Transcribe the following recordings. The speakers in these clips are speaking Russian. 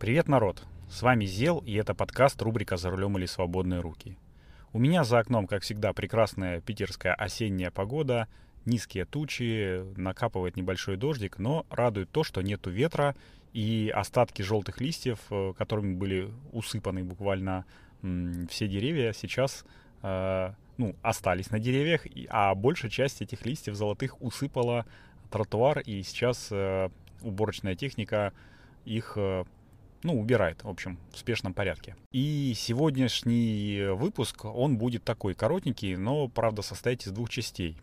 Привет, народ! С вами Зел, и это подкаст рубрика «За рулем или свободные руки». У меня за окном, как всегда, прекрасная питерская осенняя погода, низкие тучи, накапывает небольшой дождик, но радует то, что нету ветра, и остатки желтых листьев, э, которыми были усыпаны буквально все деревья, сейчас э, ну, остались на деревьях, а большая часть этих листьев золотых усыпала тротуар, и сейчас э, уборочная техника их ну, убирает, в общем, в спешном порядке. И сегодняшний выпуск, он будет такой коротенький, но, правда, состоит из двух частей.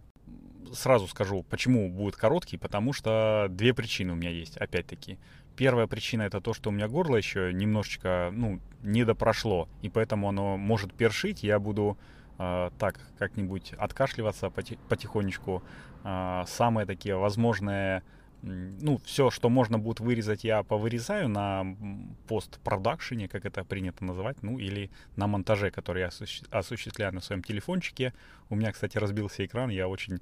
Сразу скажу, почему будет короткий, потому что две причины у меня есть, опять-таки. Первая причина это то, что у меня горло еще немножечко, ну, не допрошло, и поэтому оно может першить, я буду э, так как-нибудь откашливаться потихонечку. Э, самые такие возможные ну, все, что можно будет вырезать, я повырезаю на постпродакшене, как это принято называть, ну, или на монтаже, который я осуществляю на своем телефончике. У меня, кстати, разбился экран, я очень,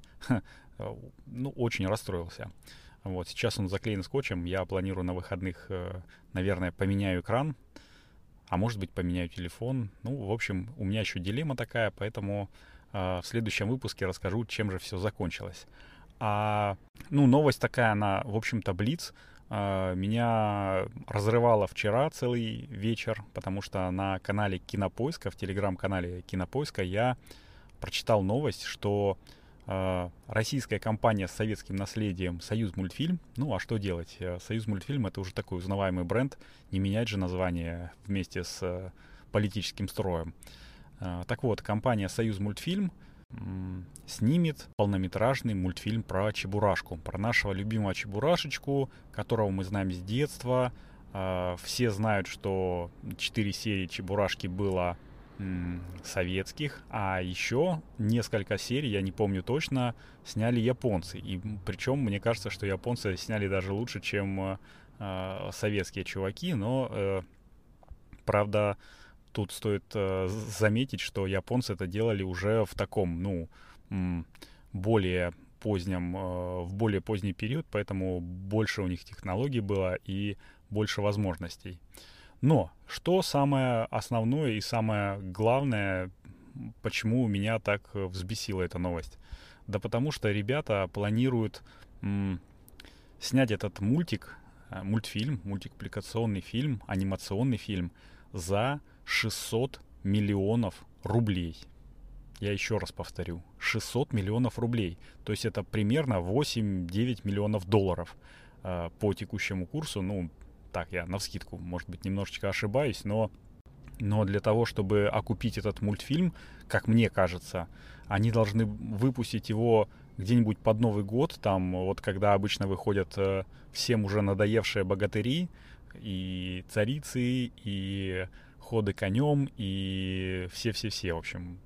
ну, очень расстроился. Вот, сейчас он заклеен скотчем, я планирую на выходных, э, наверное, поменяю экран, а может быть, поменяю телефон. Ну, в общем, у меня еще дилемма такая, поэтому э, в следующем выпуске расскажу, чем же все закончилось. А, ну, новость такая, она, в общем-то, блиц. А, меня разрывало вчера целый вечер, потому что на канале Кинопоиска, в телеграм-канале Кинопоиска я прочитал новость, что э, российская компания с советским наследием Союз мультфильм, ну а что делать? Э, Союз мультфильм это уже такой узнаваемый бренд, не менять же название вместе с э, политическим строем. Э, так вот, компания Союз мультфильм снимет полнометражный мультфильм про Чебурашку, про нашего любимого Чебурашечку, которого мы знаем с детства. А, все знают, что 4 серии Чебурашки было советских, а еще несколько серий, я не помню точно, сняли японцы. И причем мне кажется, что японцы сняли даже лучше, чем э, советские чуваки, но э, правда Тут стоит э, заметить, что японцы это делали уже в таком, ну, более позднем, э, в более поздний период, поэтому больше у них технологий было и больше возможностей. Но что самое основное и самое главное, почему меня так взбесила эта новость? Да потому что ребята планируют м, снять этот мультик, э, мультфильм, мультипликационный фильм, анимационный фильм за 600 миллионов рублей. Я еще раз повторю, 600 миллионов рублей. То есть это примерно 8-9 миллионов долларов э, по текущему курсу. Ну, так, я на вскидку, может быть, немножечко ошибаюсь, но, но для того, чтобы окупить этот мультфильм, как мне кажется, они должны выпустить его где-нибудь под Новый год, там вот когда обычно выходят э, всем уже надоевшие богатыри и царицы, и ходы конем и все-все-все, в общем,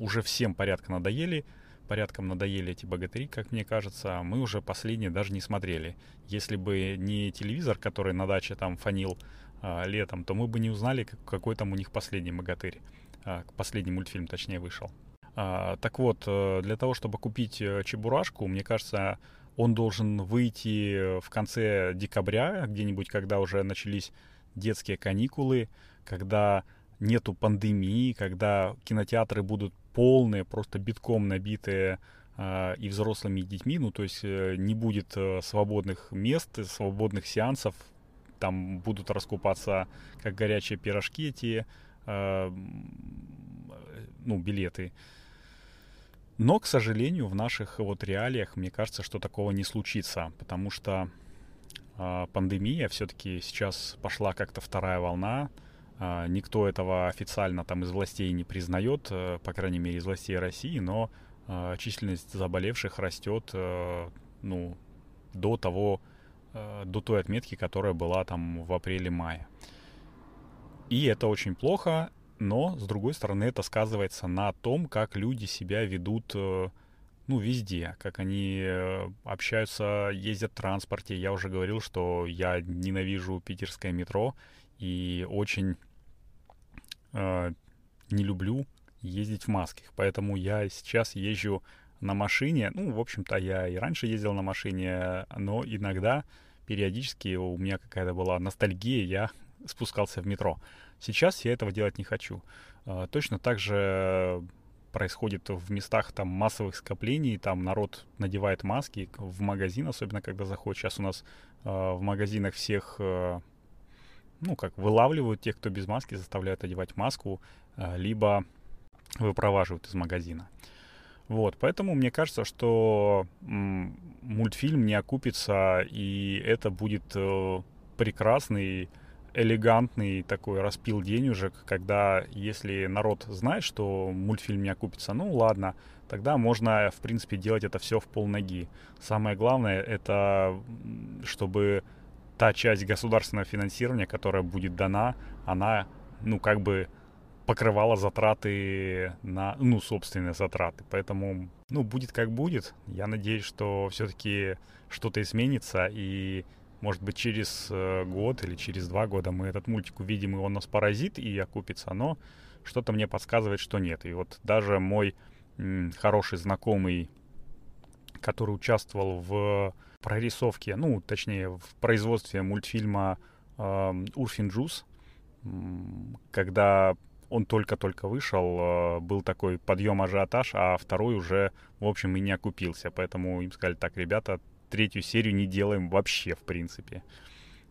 уже всем порядка надоели, порядком надоели эти богатыри, как мне кажется, а мы уже последние даже не смотрели. Если бы не телевизор, который на даче там фанил а, летом, то мы бы не узнали, какой там у них последний богатырь, а, последний мультфильм, точнее, вышел. А, так вот, э, для того, чтобы купить э, Чебурашку, мне кажется, он должен выйти в конце декабря, где-нибудь, когда уже начались детские каникулы, когда нету пандемии, когда кинотеатры будут полные, просто битком набитые э, и взрослыми, и детьми, ну, то есть э, не будет э, свободных мест, свободных сеансов, там будут раскупаться как горячие пирожки эти, э, ну, билеты. Но, к сожалению, в наших вот реалиях, мне кажется, что такого не случится, потому что э, пандемия все-таки сейчас пошла как-то вторая волна, а, никто этого официально там из властей не признает, э, по крайней мере из властей России, но а, численность заболевших растет э, ну, до того, э, до той отметки, которая была там в апреле-мае. И это очень плохо, но, с другой стороны, это сказывается на том, как люди себя ведут ну, везде, как они общаются, ездят в транспорте. Я уже говорил, что я ненавижу питерское метро и очень э, не люблю ездить в масках. Поэтому я сейчас езжу на машине. Ну, в общем-то, я и раньше ездил на машине, но иногда периодически у меня какая-то была ностальгия, я спускался в метро. Сейчас я этого делать не хочу. А, точно так же происходит в местах там массовых скоплений, там народ надевает маски в магазин, особенно когда заходит. Сейчас у нас э, в магазинах всех, э, ну, как вылавливают тех, кто без маски, заставляют одевать маску, либо выпроваживают из магазина. Вот, поэтому мне кажется, что мультфильм не окупится, и это будет э, прекрасный элегантный такой распил денежек, когда если народ знает, что мультфильм не окупится, ну ладно, тогда можно, в принципе, делать это все в полноги. Самое главное, это чтобы та часть государственного финансирования, которая будет дана, она, ну, как бы покрывала затраты на, ну, собственные затраты. Поэтому, ну, будет как будет. Я надеюсь, что все-таки что-то изменится, и может быть, через э, год или через два года мы этот мультик увидим, и он нас поразит и окупится, но что-то мне подсказывает, что нет. И вот даже мой хороший знакомый, который участвовал в прорисовке, ну, точнее, в производстве мультфильма э, «Урфин Джуз», когда он только-только вышел, э, был такой подъем ажиотаж, а второй уже, в общем, и не окупился. Поэтому им сказали, так, ребята, третью серию не делаем вообще, в принципе.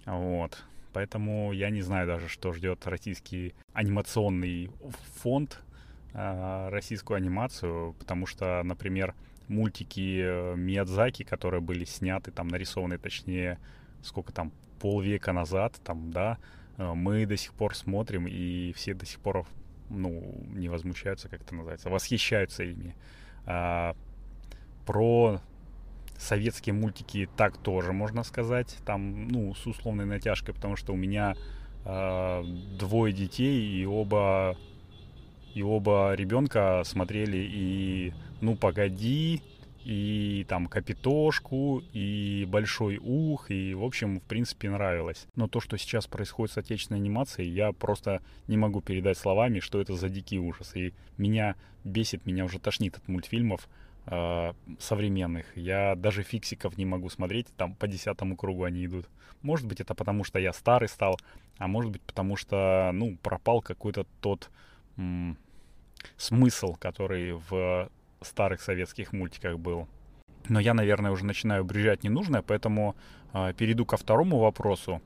Вот. Поэтому я не знаю даже, что ждет российский анимационный фонд, э, российскую анимацию, потому что, например, мультики э, Миядзаки, которые были сняты, там нарисованы, точнее, сколько там, полвека назад, там, да, э, мы до сих пор смотрим, и все до сих пор, ну, не возмущаются, как это называется, восхищаются ими. А, про советские мультики так тоже можно сказать. Там, ну, с условной натяжкой, потому что у меня э, двое детей, и оба и оба ребенка смотрели и «Ну, погоди», и там «Капитошку», и «Большой ух», и, в общем, в принципе, нравилось. Но то, что сейчас происходит с отечественной анимацией, я просто не могу передать словами, что это за дикий ужас. И меня бесит, меня уже тошнит от мультфильмов, э, современных. Я даже фиксиков не могу смотреть, там по десятому кругу они идут. Может быть, это потому, что я старый стал, а может быть, потому что, ну, пропал какой-то тот м- смысл, который в старых советских мультиках был. Но я, наверное, уже начинаю брюзжать ненужное, поэтому э, перейду ко второму вопросу.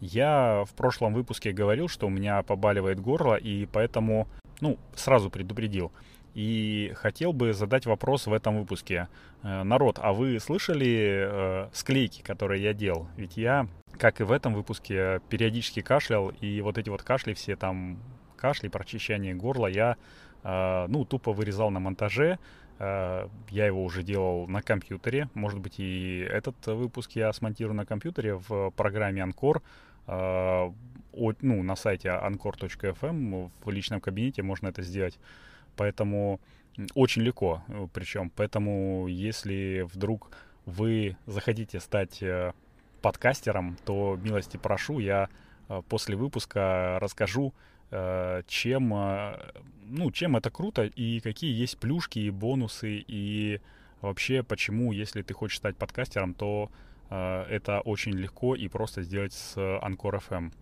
Я в прошлом выпуске говорил, что у меня побаливает горло, и поэтому, ну, сразу предупредил – и хотел бы задать вопрос в этом выпуске. Э, народ, а вы слышали э, склейки, которые я делал? Ведь я, как и в этом выпуске, периодически кашлял, и вот эти вот кашли, все там кашли, прочищание горла, я, э, ну, тупо вырезал на монтаже. Я его уже делал на компьютере. Может быть, и этот выпуск я смонтирую на компьютере в программе Анкор. Ну, на сайте anchor.fm в личном кабинете можно это сделать. Поэтому очень легко, э, причем. Поэтому если вдруг вы захотите стать э, подкастером, то милости прошу, я э, после выпуска расскажу, чем, ну, чем это круто и какие есть плюшки и бонусы и вообще почему, если ты хочешь стать подкастером, то это очень легко и просто сделать с Anchor FM.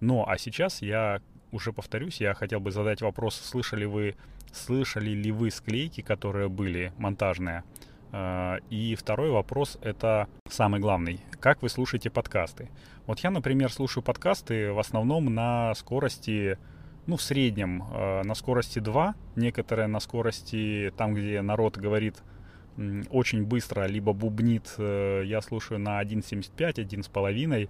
Ну, а сейчас я уже повторюсь, я хотел бы задать вопрос, слышали вы слышали ли вы склейки, которые были монтажные? А, и второй вопрос, это самый главный. Как вы слушаете подкасты? Вот я, например, слушаю подкасты в основном на скорости, ну, в среднем а, на скорости 2, некоторые на скорости, там, где народ говорит очень быстро, либо бубнит, э, я слушаю на 1.75, 1.5,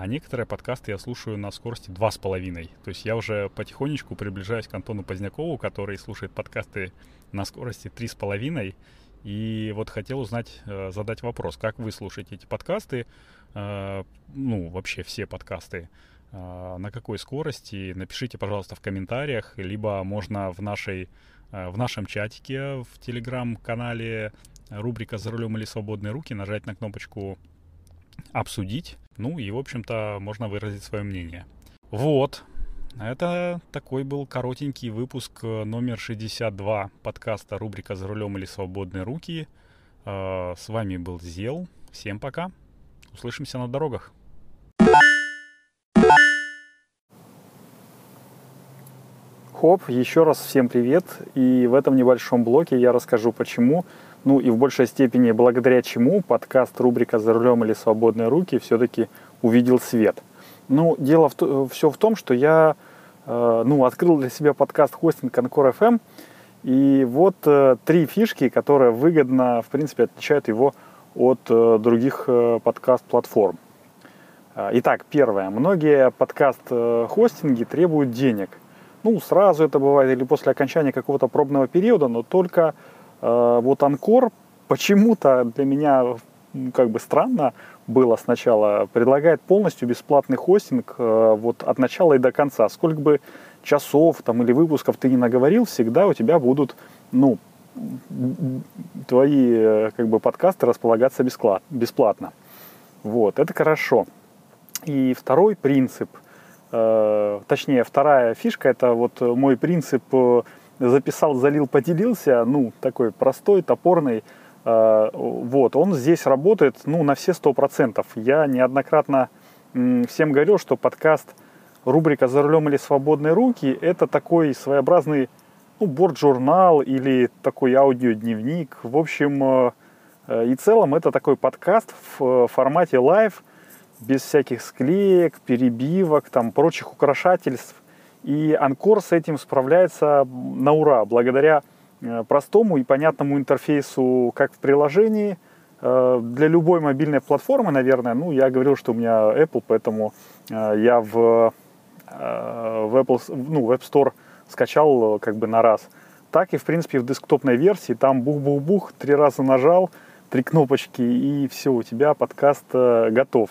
а некоторые подкасты я слушаю на скорости 2,5. То есть я уже потихонечку приближаюсь к Антону Позднякову, который слушает подкасты на скорости 3,5. И вот хотел узнать, э, задать вопрос, как вы слушаете эти подкасты, э, ну, вообще все подкасты, э, на какой скорости, напишите, пожалуйста, в комментариях, либо можно в, нашей, в нашем чатике в телеграм-канале рубрика «За рулем или свободные руки» нажать на кнопочку «Обсудить», ну и, в общем-то, можно выразить свое мнение. Вот. Это такой был коротенький выпуск э, номер 62 подкаста рубрика «За рулем или свободные руки». Э, с вами был Зел. Всем пока. Услышимся на дорогах. Хоп, еще раз всем привет. И в этом небольшом блоке я расскажу, почему, ну и в большей степени благодаря чему подкаст рубрика «За рулем или свободные руки» все-таки увидел свет. Ну, дело в, все в том, что я э, ну, открыл для себя подкаст хостинг Анкор FM, и вот э, три фишки, которые выгодно, в принципе, отличают его от э, других подкаст-платформ. Итак, первое. Многие подкаст-хостинги требуют денег – ну, сразу это бывает или после окончания какого-то пробного периода, но только э, вот Анкор почему-то для меня как бы странно было сначала, предлагает полностью бесплатный хостинг э, вот от начала и до конца. Сколько бы часов там или выпусков ты не наговорил, всегда у тебя будут, ну, твои э, как бы подкасты располагаться бесплатно. Вот, это хорошо. И второй принцип – точнее, вторая фишка, это вот мой принцип э, записал, залил, поделился, ну, такой простой, топорный, э, вот, он здесь работает, ну, на все сто процентов. Я неоднократно всем говорил, что подкаст рубрика «За рулем или свободные руки» это такой своеобразный, ну, борт-журнал или такой аудиодневник. В общем, и целом это такой подкаст в формате live, без всяких склеек, перебивок, там, прочих украшательств. И Anchor с этим справляется на ура, благодаря э, простому и понятному интерфейсу как в приложении, э, для любой мобильной платформы, наверное, ну, я говорил, что у меня Apple, поэтому э, я в, в Apple, ну, в App Store скачал как бы на раз. Так и, в принципе, в десктопной версии, там бух-бух-бух, три раза нажал, три кнопочки, и все, у тебя подкаст готов.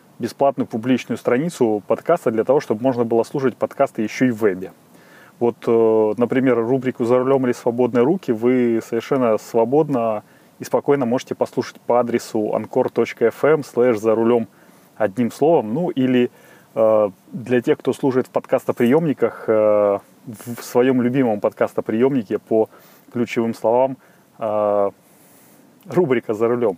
бесплатную публичную страницу подкаста для того, чтобы можно было слушать подкасты еще и в вебе. Вот, э, например, рубрику «За рулем или свободные руки» вы совершенно свободно и спокойно можете послушать по адресу anchor.fm слэш «За рулем» одним словом. Ну или э, для тех, кто служит в подкастоприемниках, э, в своем любимом подкастоприемнике по ключевым словам рубрика «За рулем».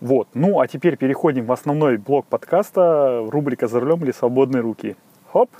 Вот. Ну, а теперь переходим в основной блок подкаста, рубрика «За рулем или свободные руки». Хоп!